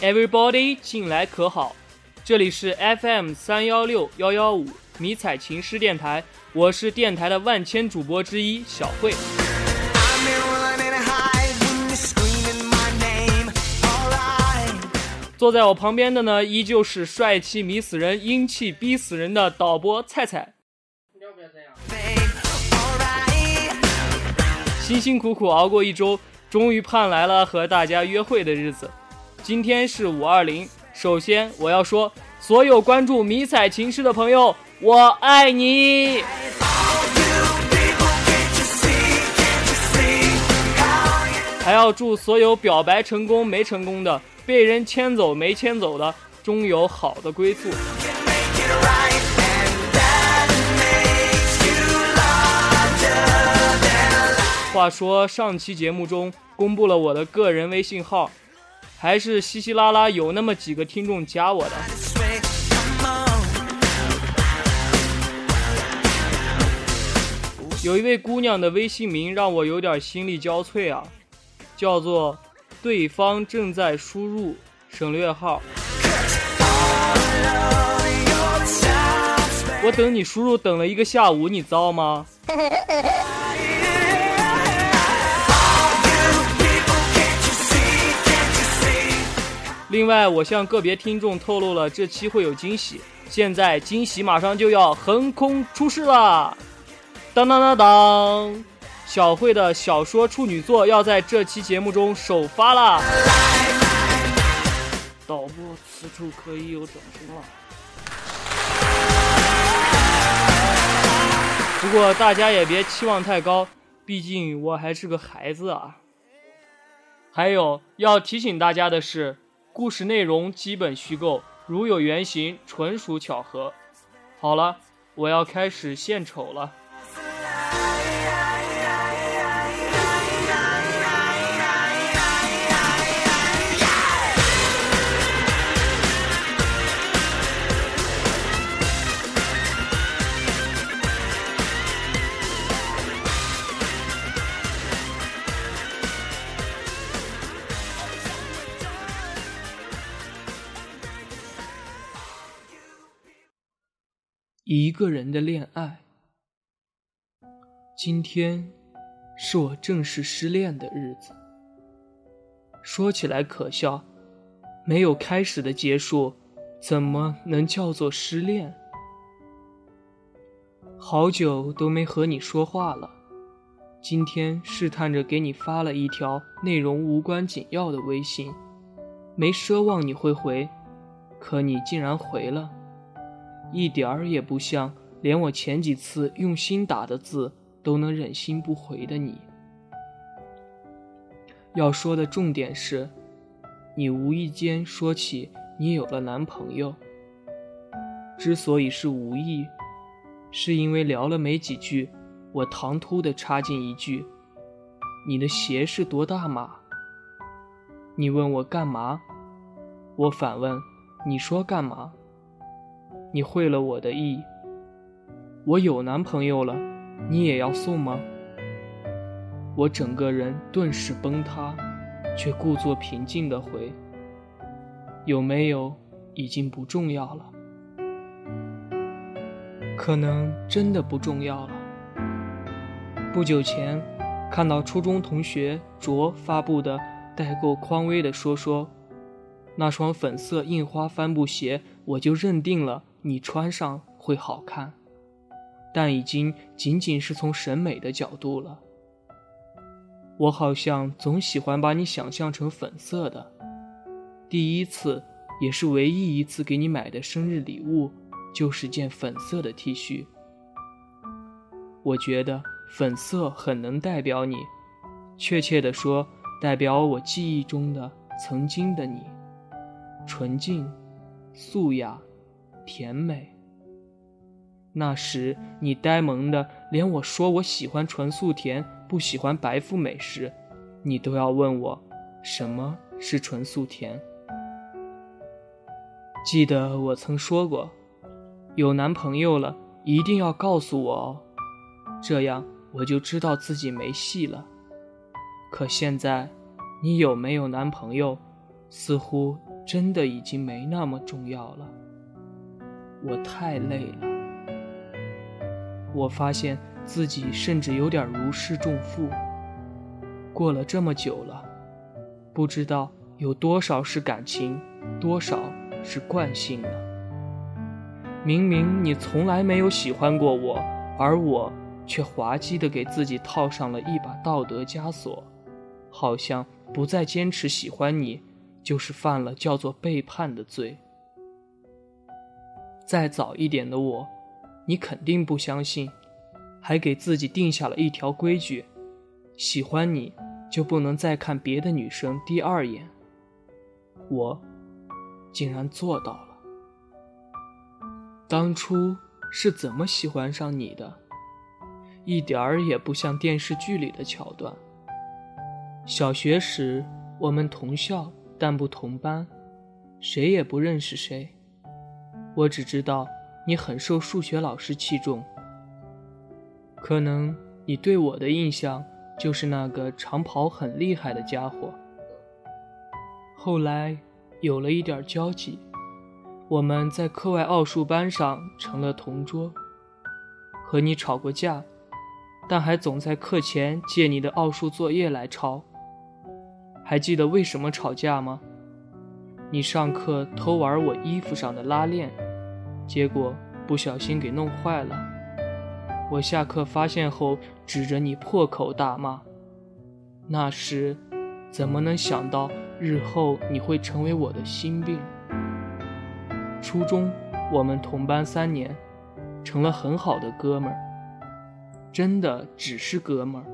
Everybody，进来可好？这里是 FM 三幺六幺幺五迷彩情诗电台，我是电台的万千主播之一小慧。坐在我旁边的呢，依旧是帅气迷死人、英气逼死人的导播菜菜。要不要这样？辛辛苦苦熬过一周，终于盼来了和大家约会的日子。今天是五二零，首先我要说，所有关注迷彩情诗的朋友，我爱你。还要祝所有表白成功没成功的，被人牵走没牵走的，终有好的归宿。话说上期节目中公布了我的个人微信号。还是稀稀拉拉有那么几个听众加我的。有一位姑娘的微信名让我有点心力交瘁啊，叫做“对方正在输入省略号”。我等你输入等了一个下午，你糟吗？另外，我向个别听众透露了这期会有惊喜，现在惊喜马上就要横空出世了！当当当当，小慧的小说处女作要在这期节目中首发了。导播，此处可以有掌声了。不过大家也别期望太高，毕竟我还是个孩子啊。还有要提醒大家的是。故事内容基本虚构，如有原型，纯属巧合。好了，我要开始献丑了。的恋爱。今天是我正式失恋的日子。说起来可笑，没有开始的结束，怎么能叫做失恋？好久都没和你说话了，今天试探着给你发了一条内容无关紧要的微信，没奢望你会回，可你竟然回了。一点儿也不像，连我前几次用心打的字都能忍心不回的你。要说的重点是，你无意间说起你有了男朋友。之所以是无意，是因为聊了没几句，我唐突的插进一句：“你的鞋是多大码？”你问我干嘛？我反问：“你说干嘛？”你会了我的意，我有男朋友了，你也要送吗？我整个人顿时崩塌，却故作平静的回：有没有已经不重要了，可能真的不重要了。不久前，看到初中同学卓发布的代购匡威的说说，那双粉色印花帆布鞋，我就认定了。你穿上会好看，但已经仅仅是从审美的角度了。我好像总喜欢把你想象成粉色的。第一次，也是唯一一次给你买的生日礼物，就是件粉色的 T 恤。我觉得粉色很能代表你，确切的说，代表我记忆中的曾经的你，纯净、素雅。甜美。那时你呆萌的，连我说我喜欢纯素甜，不喜欢白富美时，你都要问我什么是纯素甜。记得我曾说过，有男朋友了一定要告诉我哦。这样我就知道自己没戏了。可现在，你有没有男朋友，似乎真的已经没那么重要了。我太累了，我发现自己甚至有点如释重负。过了这么久了，不知道有多少是感情，多少是惯性呢？明明你从来没有喜欢过我，而我却滑稽地给自己套上了一把道德枷锁。好像不再坚持喜欢你，就是犯了叫做背叛的罪。再早一点的我，你肯定不相信，还给自己定下了一条规矩：喜欢你就不能再看别的女生第二眼。我竟然做到了。当初是怎么喜欢上你的？一点儿也不像电视剧里的桥段。小学时，我们同校但不同班，谁也不认识谁。我只知道你很受数学老师器重。可能你对我的印象就是那个长跑很厉害的家伙。后来有了一点交集，我们在课外奥数班上成了同桌。和你吵过架，但还总在课前借你的奥数作业来抄。还记得为什么吵架吗？你上课偷玩我衣服上的拉链，结果不小心给弄坏了。我下课发现后，指着你破口大骂。那时，怎么能想到日后你会成为我的心病？初中，我们同班三年，成了很好的哥们儿，真的只是哥们儿。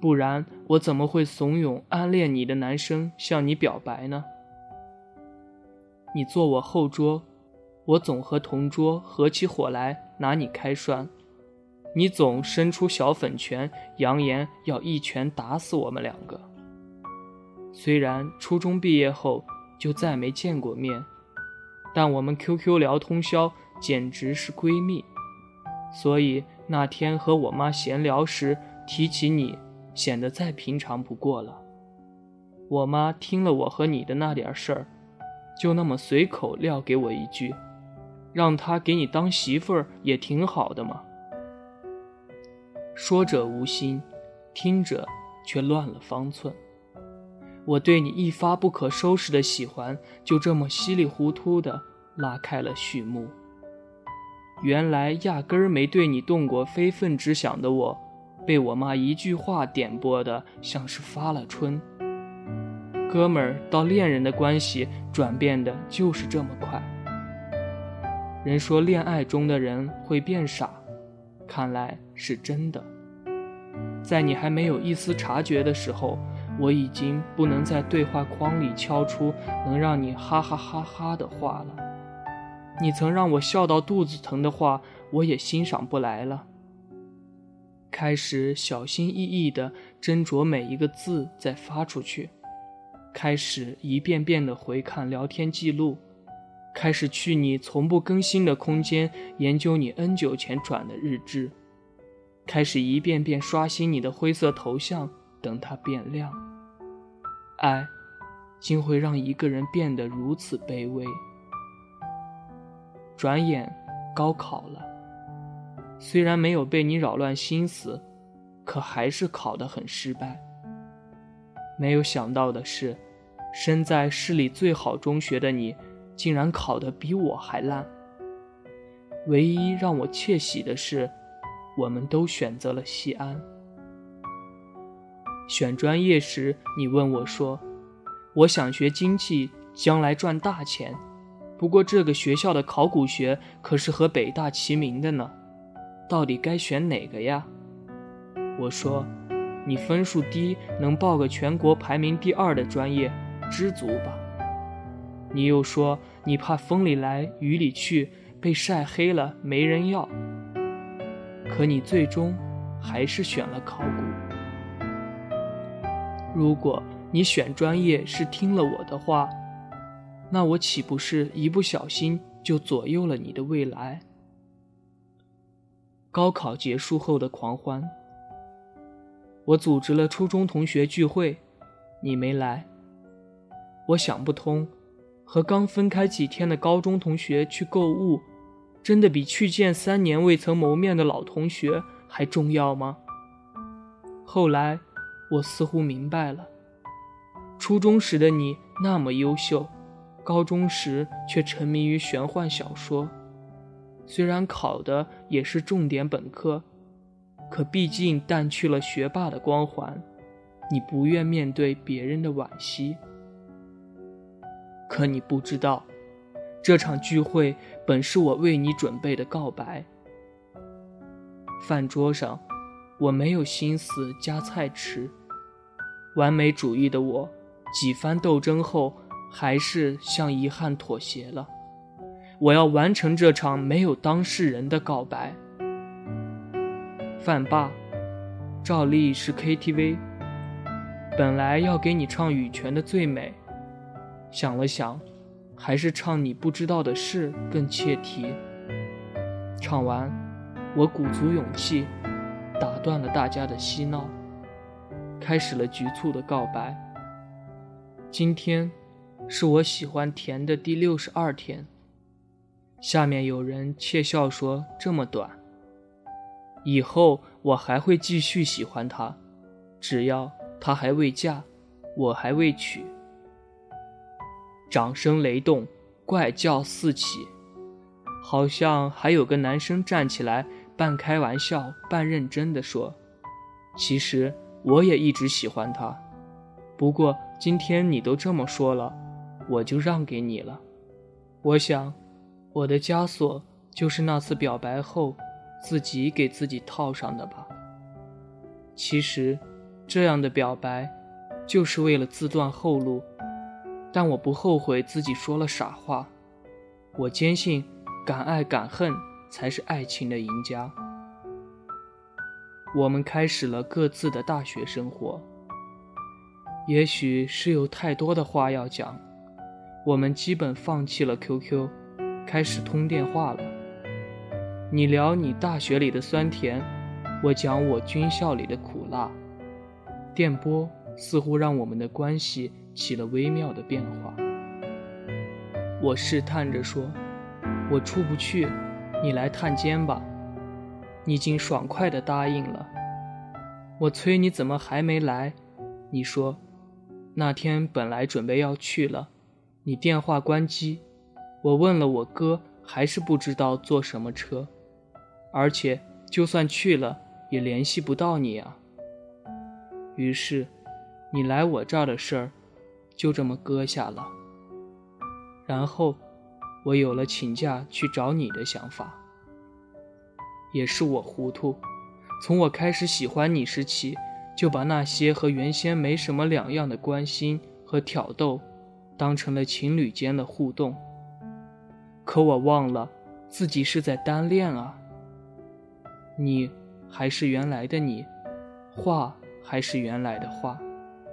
不然我怎么会怂恿暗恋你的男生向你表白呢？你坐我后桌，我总和同桌合起伙来拿你开涮，你总伸出小粉拳，扬言要一拳打死我们两个。虽然初中毕业后就再没见过面，但我们 QQ 聊通宵，简直是闺蜜。所以那天和我妈闲聊时提起你。显得再平常不过了。我妈听了我和你的那点事儿，就那么随口撂给我一句：“让她给你当媳妇儿也挺好的嘛。”说者无心，听者却乱了方寸。我对你一发不可收拾的喜欢，就这么稀里糊涂的拉开了序幕。原来压根儿没对你动过非分之想的我。被我妈一句话点拨的，像是发了春。哥们儿到恋人的关系转变的就是这么快。人说恋爱中的人会变傻，看来是真的。在你还没有一丝察觉的时候，我已经不能在对话框里敲出能让你哈哈哈哈的话了。你曾让我笑到肚子疼的话，我也欣赏不来了。开始小心翼翼地斟酌每一个字再发出去，开始一遍遍地回看聊天记录，开始去你从不更新的空间研究你 N 久前转的日志，开始一遍遍刷新你的灰色头像，等它变亮。爱，竟会让一个人变得如此卑微。转眼，高考了。虽然没有被你扰乱心思，可还是考得很失败。没有想到的是，身在市里最好中学的你，竟然考得比我还烂。唯一让我窃喜的是，我们都选择了西安。选专业时，你问我说：“我想学经济，将来赚大钱。不过这个学校的考古学可是和北大齐名的呢。”到底该选哪个呀？我说，你分数低，能报个全国排名第二的专业，知足吧。你又说，你怕风里来雨里去，被晒黑了没人要。可你最终还是选了考古。如果你选专业是听了我的话，那我岂不是一不小心就左右了你的未来？高考结束后的狂欢。我组织了初中同学聚会，你没来。我想不通，和刚分开几天的高中同学去购物，真的比去见三年未曾谋面的老同学还重要吗？后来，我似乎明白了，初中时的你那么优秀，高中时却沉迷于玄幻小说。虽然考的也是重点本科，可毕竟淡去了学霸的光环，你不愿面对别人的惋惜。可你不知道，这场聚会本是我为你准备的告白。饭桌上，我没有心思夹菜吃，完美主义的我，几番斗争后，还是向遗憾妥协了。我要完成这场没有当事人的告白。饭罢，照例是 KTV。本来要给你唱羽泉的《最美》，想了想，还是唱你不知道的事更切题。唱完，我鼓足勇气，打断了大家的嬉闹，开始了局促的告白。今天，是我喜欢甜的第六十二天。下面有人窃笑说：“这么短，以后我还会继续喜欢他，只要他还未嫁，我还未娶。”掌声雷动，怪叫四起，好像还有个男生站起来，半开玩笑半认真的说：“其实我也一直喜欢他，不过今天你都这么说了，我就让给你了。”我想。我的枷锁就是那次表白后，自己给自己套上的吧。其实，这样的表白，就是为了自断后路。但我不后悔自己说了傻话。我坚信，敢爱敢恨才是爱情的赢家。我们开始了各自的大学生活。也许是有太多的话要讲，我们基本放弃了 QQ。开始通电话了。你聊你大学里的酸甜，我讲我军校里的苦辣。电波似乎让我们的关系起了微妙的变化。我试探着说：“我出不去，你来探监吧。”你竟爽快地答应了。我催你怎么还没来？你说：“那天本来准备要去了，你电话关机。”我问了我哥，还是不知道坐什么车，而且就算去了，也联系不到你啊。于是，你来我这儿的事儿，就这么搁下了。然后，我有了请假去找你的想法。也是我糊涂，从我开始喜欢你时起，就把那些和原先没什么两样的关心和挑逗，当成了情侣间的互动。可我忘了，自己是在单恋啊。你还是原来的你，话还是原来的话，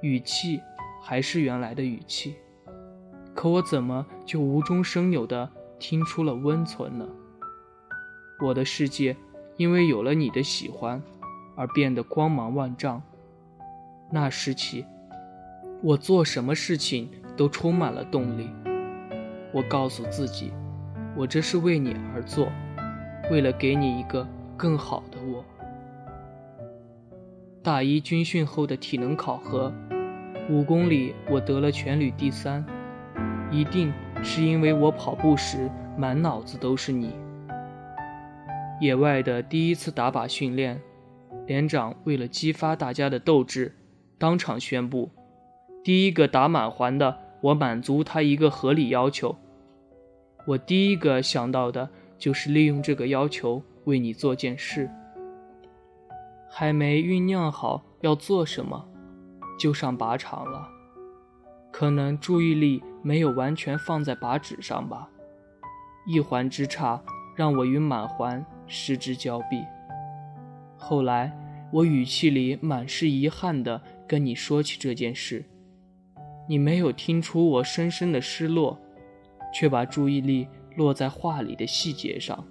语气还是原来的语气。可我怎么就无中生有的听出了温存呢？我的世界因为有了你的喜欢，而变得光芒万丈。那时起，我做什么事情都充满了动力。我告诉自己。我这是为你而做，为了给你一个更好的我。大一军训后的体能考核，五公里我得了全旅第三，一定是因为我跑步时满脑子都是你。野外的第一次打靶训练，连长为了激发大家的斗志，当场宣布：第一个打满环的，我满足他一个合理要求。我第一个想到的就是利用这个要求为你做件事，还没酝酿好要做什么，就上靶场了。可能注意力没有完全放在靶纸上吧，一环之差让我与满环失之交臂。后来我语气里满是遗憾地跟你说起这件事，你没有听出我深深的失落。却把注意力落在话里的细节上。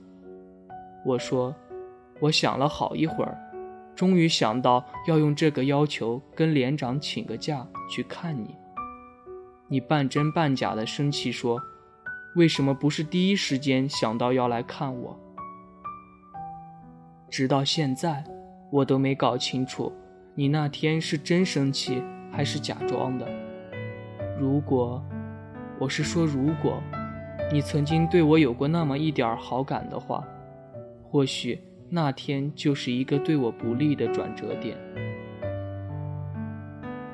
我说：“我想了好一会儿，终于想到要用这个要求跟连长请个假去看你。你半真半假的生气说：“为什么不是第一时间想到要来看我？”直到现在，我都没搞清楚，你那天是真生气还是假装的。如果，我是说如果，你曾经对我有过那么一点好感的话，或许那天就是一个对我不利的转折点。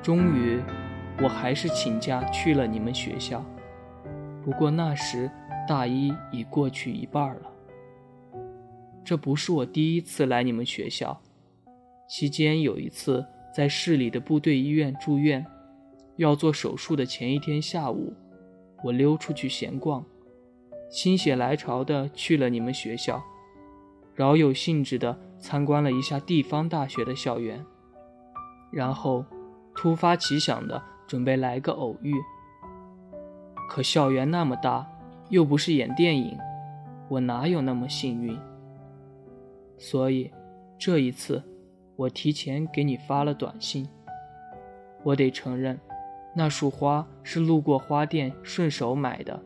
终于，我还是请假去了你们学校，不过那时大一已过去一半了。这不是我第一次来你们学校，期间有一次在市里的部队医院住院，要做手术的前一天下午，我溜出去闲逛，心血来潮的去了你们学校，饶有兴致的参观了一下地方大学的校园，然后突发奇想的准备来个偶遇。可校园那么大，又不是演电影，我哪有那么幸运？所以，这一次，我提前给你发了短信。我得承认，那束花是路过花店顺手买的，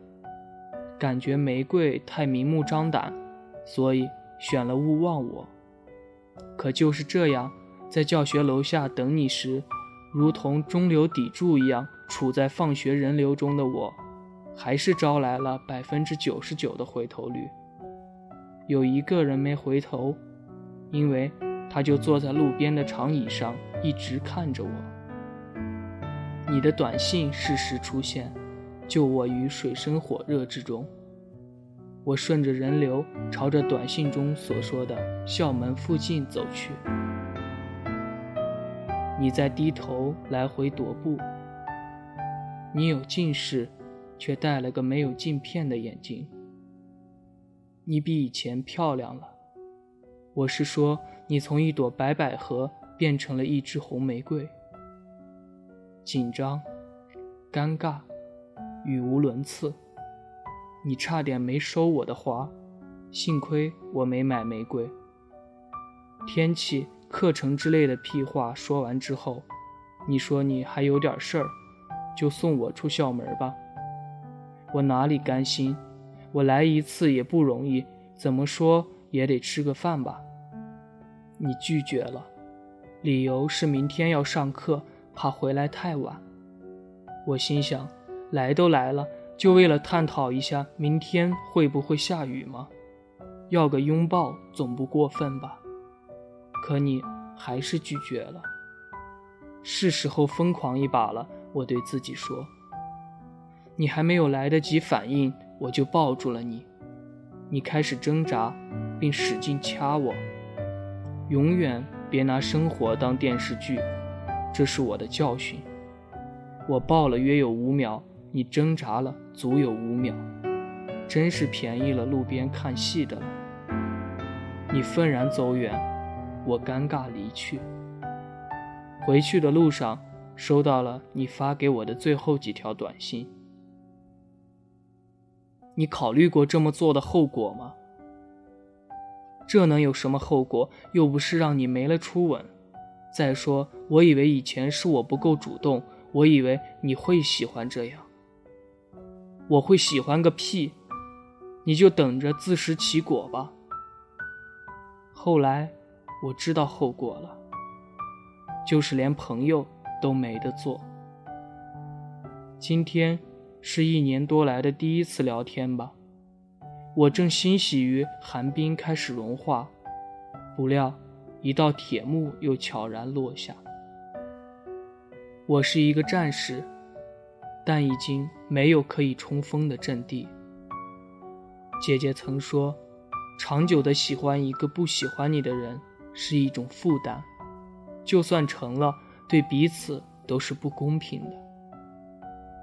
感觉玫瑰太明目张胆，所以选了勿忘我。可就是这样，在教学楼下等你时，如同中流砥柱一样处在放学人流中的我，还是招来了百分之九十九的回头率。有一个人没回头，因为他就坐在路边的长椅上，一直看着我。你的短信适时出现，救我于水深火热之中。我顺着人流，朝着短信中所说的校门附近走去。你在低头来回踱步。你有近视，却戴了个没有镜片的眼镜。你比以前漂亮了，我是说，你从一朵白百合变成了一支红玫瑰。紧张、尴尬、语无伦次，你差点没收我的花，幸亏我没买玫瑰。天气、课程之类的屁话说完之后，你说你还有点事儿，就送我出校门吧。我哪里甘心？我来一次也不容易，怎么说也得吃个饭吧。你拒绝了，理由是明天要上课，怕回来太晚。我心想，来都来了，就为了探讨一下明天会不会下雨吗？要个拥抱总不过分吧？可你还是拒绝了。是时候疯狂一把了，我对自己说。你还没有来得及反应。我就抱住了你，你开始挣扎，并使劲掐我。永远别拿生活当电视剧，这是我的教训。我抱了约有五秒，你挣扎了足有五秒，真是便宜了路边看戏的了。你愤然走远，我尴尬离去。回去的路上，收到了你发给我的最后几条短信。你考虑过这么做的后果吗？这能有什么后果？又不是让你没了初吻。再说，我以为以前是我不够主动，我以为你会喜欢这样。我会喜欢个屁！你就等着自食其果吧。后来我知道后果了，就是连朋友都没得做。今天。是一年多来的第一次聊天吧，我正欣喜于寒冰开始融化，不料一道铁幕又悄然落下。我是一个战士，但已经没有可以冲锋的阵地。姐姐曾说，长久的喜欢一个不喜欢你的人是一种负担，就算成了，对彼此都是不公平的。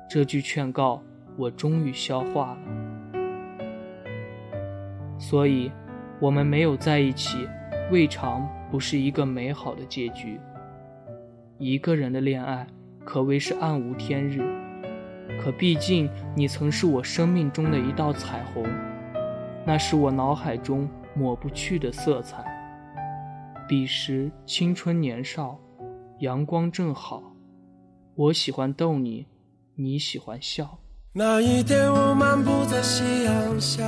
这句劝告，我终于消化了。所以，我们没有在一起，未尝不是一个美好的结局。一个人的恋爱可谓是暗无天日，可毕竟你曾是我生命中的一道彩虹，那是我脑海中抹不去的色彩。彼时青春年少，阳光正好，我喜欢逗你，你喜欢笑。那一天，我漫步在夕阳下，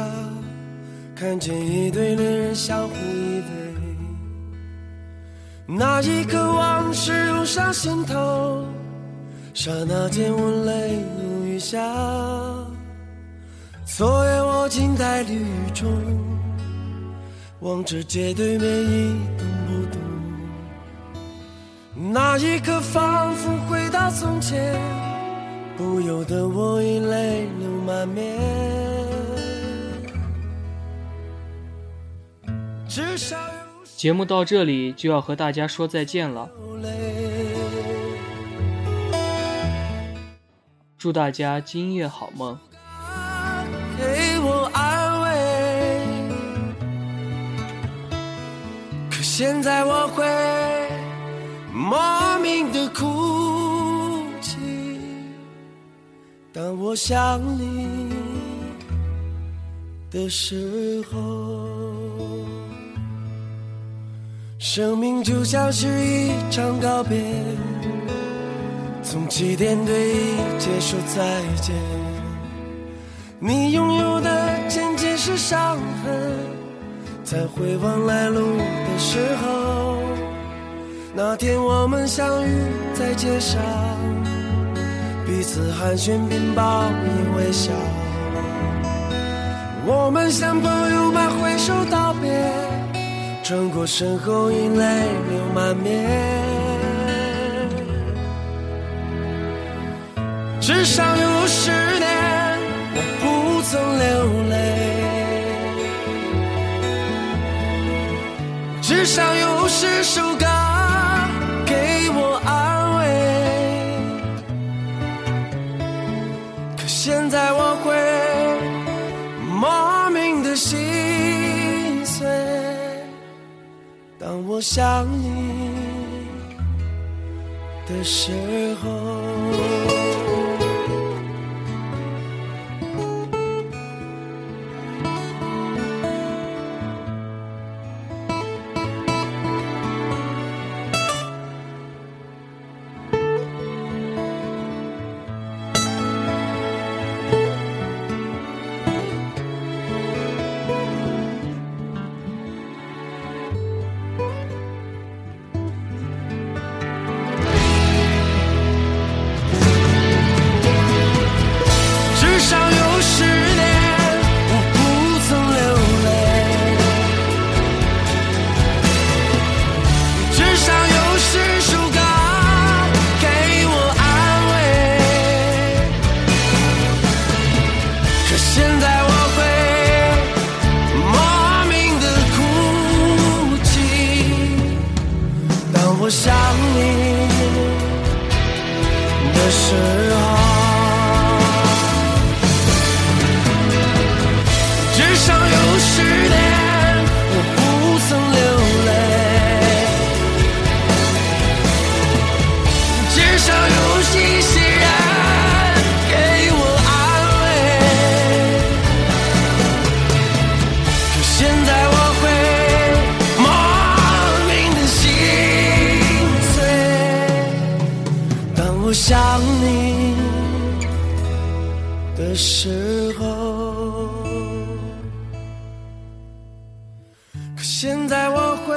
看见一对恋人相互依偎。那一刻，往事涌上心头，刹那间，我泪如雨下。昨夜，我静在绿雨中。望着街对面一动不动，那一刻仿佛回到从前，不由得我已泪流满面。节目到这里就要和大家说再见了，祝大家今夜好梦。给我安慰，可现在我会莫名的哭泣，当我想你的时候。生命就像是一场告别，从起点对结束再见。你拥有的仅仅是伤痕。在回望来路的时候，那天我们相遇在街上，彼此寒暄并报以微笑。我们像朋友般挥手道别，转过身后已泪流满面。至少有十年，我不曾流泪。至少有十首歌给我安慰，可现在我会莫名的心碎，当我想你的时候。火烧。想你的时候，可现在我会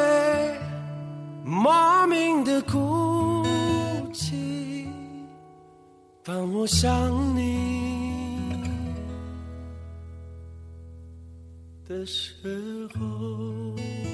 莫名的哭泣。当我想你的时候。